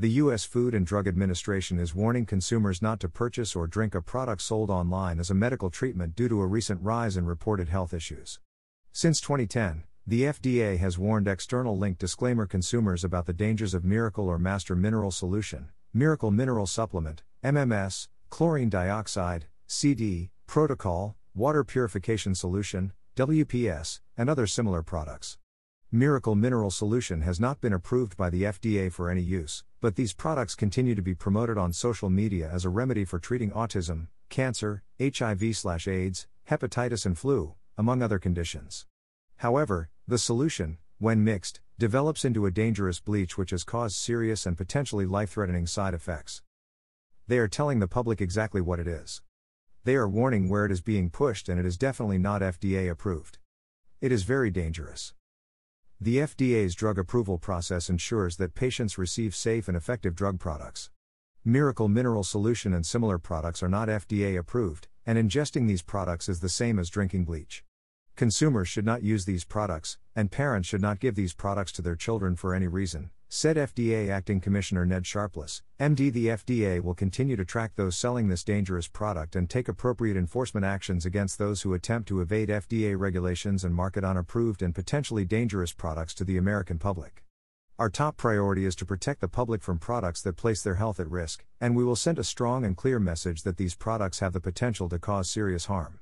The U.S. Food and Drug Administration is warning consumers not to purchase or drink a product sold online as a medical treatment due to a recent rise in reported health issues. Since 2010, the FDA has warned external link disclaimer consumers about the dangers of Miracle or Master Mineral Solution, Miracle Mineral Supplement, MMS, chlorine dioxide, CD, Protocol, Water Purification Solution, WPS, and other similar products. Miracle Mineral Solution has not been approved by the FDA for any use, but these products continue to be promoted on social media as a remedy for treating autism, cancer, HIV/AIDS, hepatitis and flu, among other conditions. However, the solution, when mixed, develops into a dangerous bleach which has caused serious and potentially life-threatening side effects. They are telling the public exactly what it is. They are warning where it is being pushed and it is definitely not FDA approved. It is very dangerous. The FDA's drug approval process ensures that patients receive safe and effective drug products. Miracle Mineral Solution and similar products are not FDA approved, and ingesting these products is the same as drinking bleach. Consumers should not use these products, and parents should not give these products to their children for any reason, said FDA Acting Commissioner Ned Sharpless. MD The FDA will continue to track those selling this dangerous product and take appropriate enforcement actions against those who attempt to evade FDA regulations and market unapproved and potentially dangerous products to the American public. Our top priority is to protect the public from products that place their health at risk, and we will send a strong and clear message that these products have the potential to cause serious harm.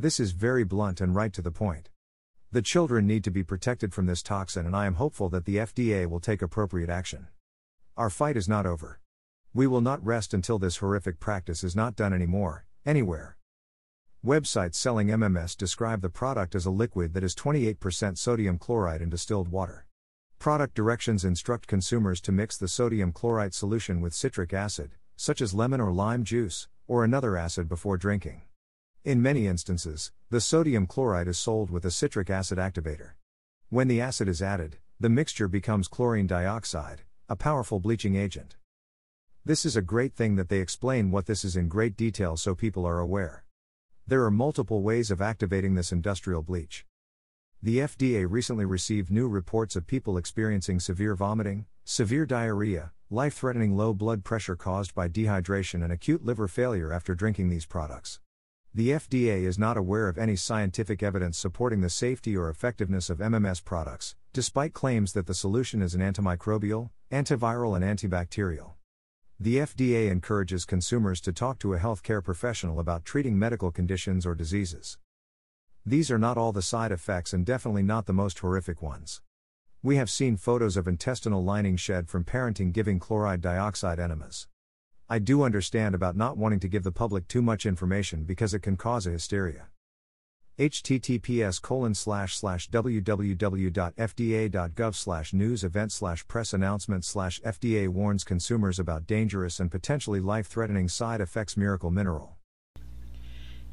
This is very blunt and right to the point. The children need to be protected from this toxin, and I am hopeful that the FDA will take appropriate action. Our fight is not over. We will not rest until this horrific practice is not done anymore, anywhere. Websites selling MMS describe the product as a liquid that is 28% sodium chloride in distilled water. Product directions instruct consumers to mix the sodium chloride solution with citric acid, such as lemon or lime juice, or another acid before drinking. In many instances, the sodium chloride is sold with a citric acid activator. When the acid is added, the mixture becomes chlorine dioxide, a powerful bleaching agent. This is a great thing that they explain what this is in great detail so people are aware. There are multiple ways of activating this industrial bleach. The FDA recently received new reports of people experiencing severe vomiting, severe diarrhea, life threatening low blood pressure caused by dehydration, and acute liver failure after drinking these products. The FDA is not aware of any scientific evidence supporting the safety or effectiveness of MMS products, despite claims that the solution is an antimicrobial, antiviral, and antibacterial. The FDA encourages consumers to talk to a healthcare professional about treating medical conditions or diseases. These are not all the side effects and definitely not the most horrific ones. We have seen photos of intestinal lining shed from parenting giving chloride dioxide enemas. I do understand about not wanting to give the public too much information because it can cause a hysteria. https colon slash slash www.fda.gov slash news event slash press announcement slash FDA warns consumers about dangerous and potentially life-threatening side effects miracle mineral.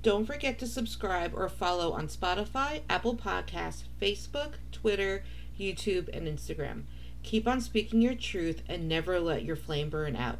Don't forget to subscribe or follow on Spotify, Apple Podcasts, Facebook, Twitter, YouTube, and Instagram. Keep on speaking your truth and never let your flame burn out.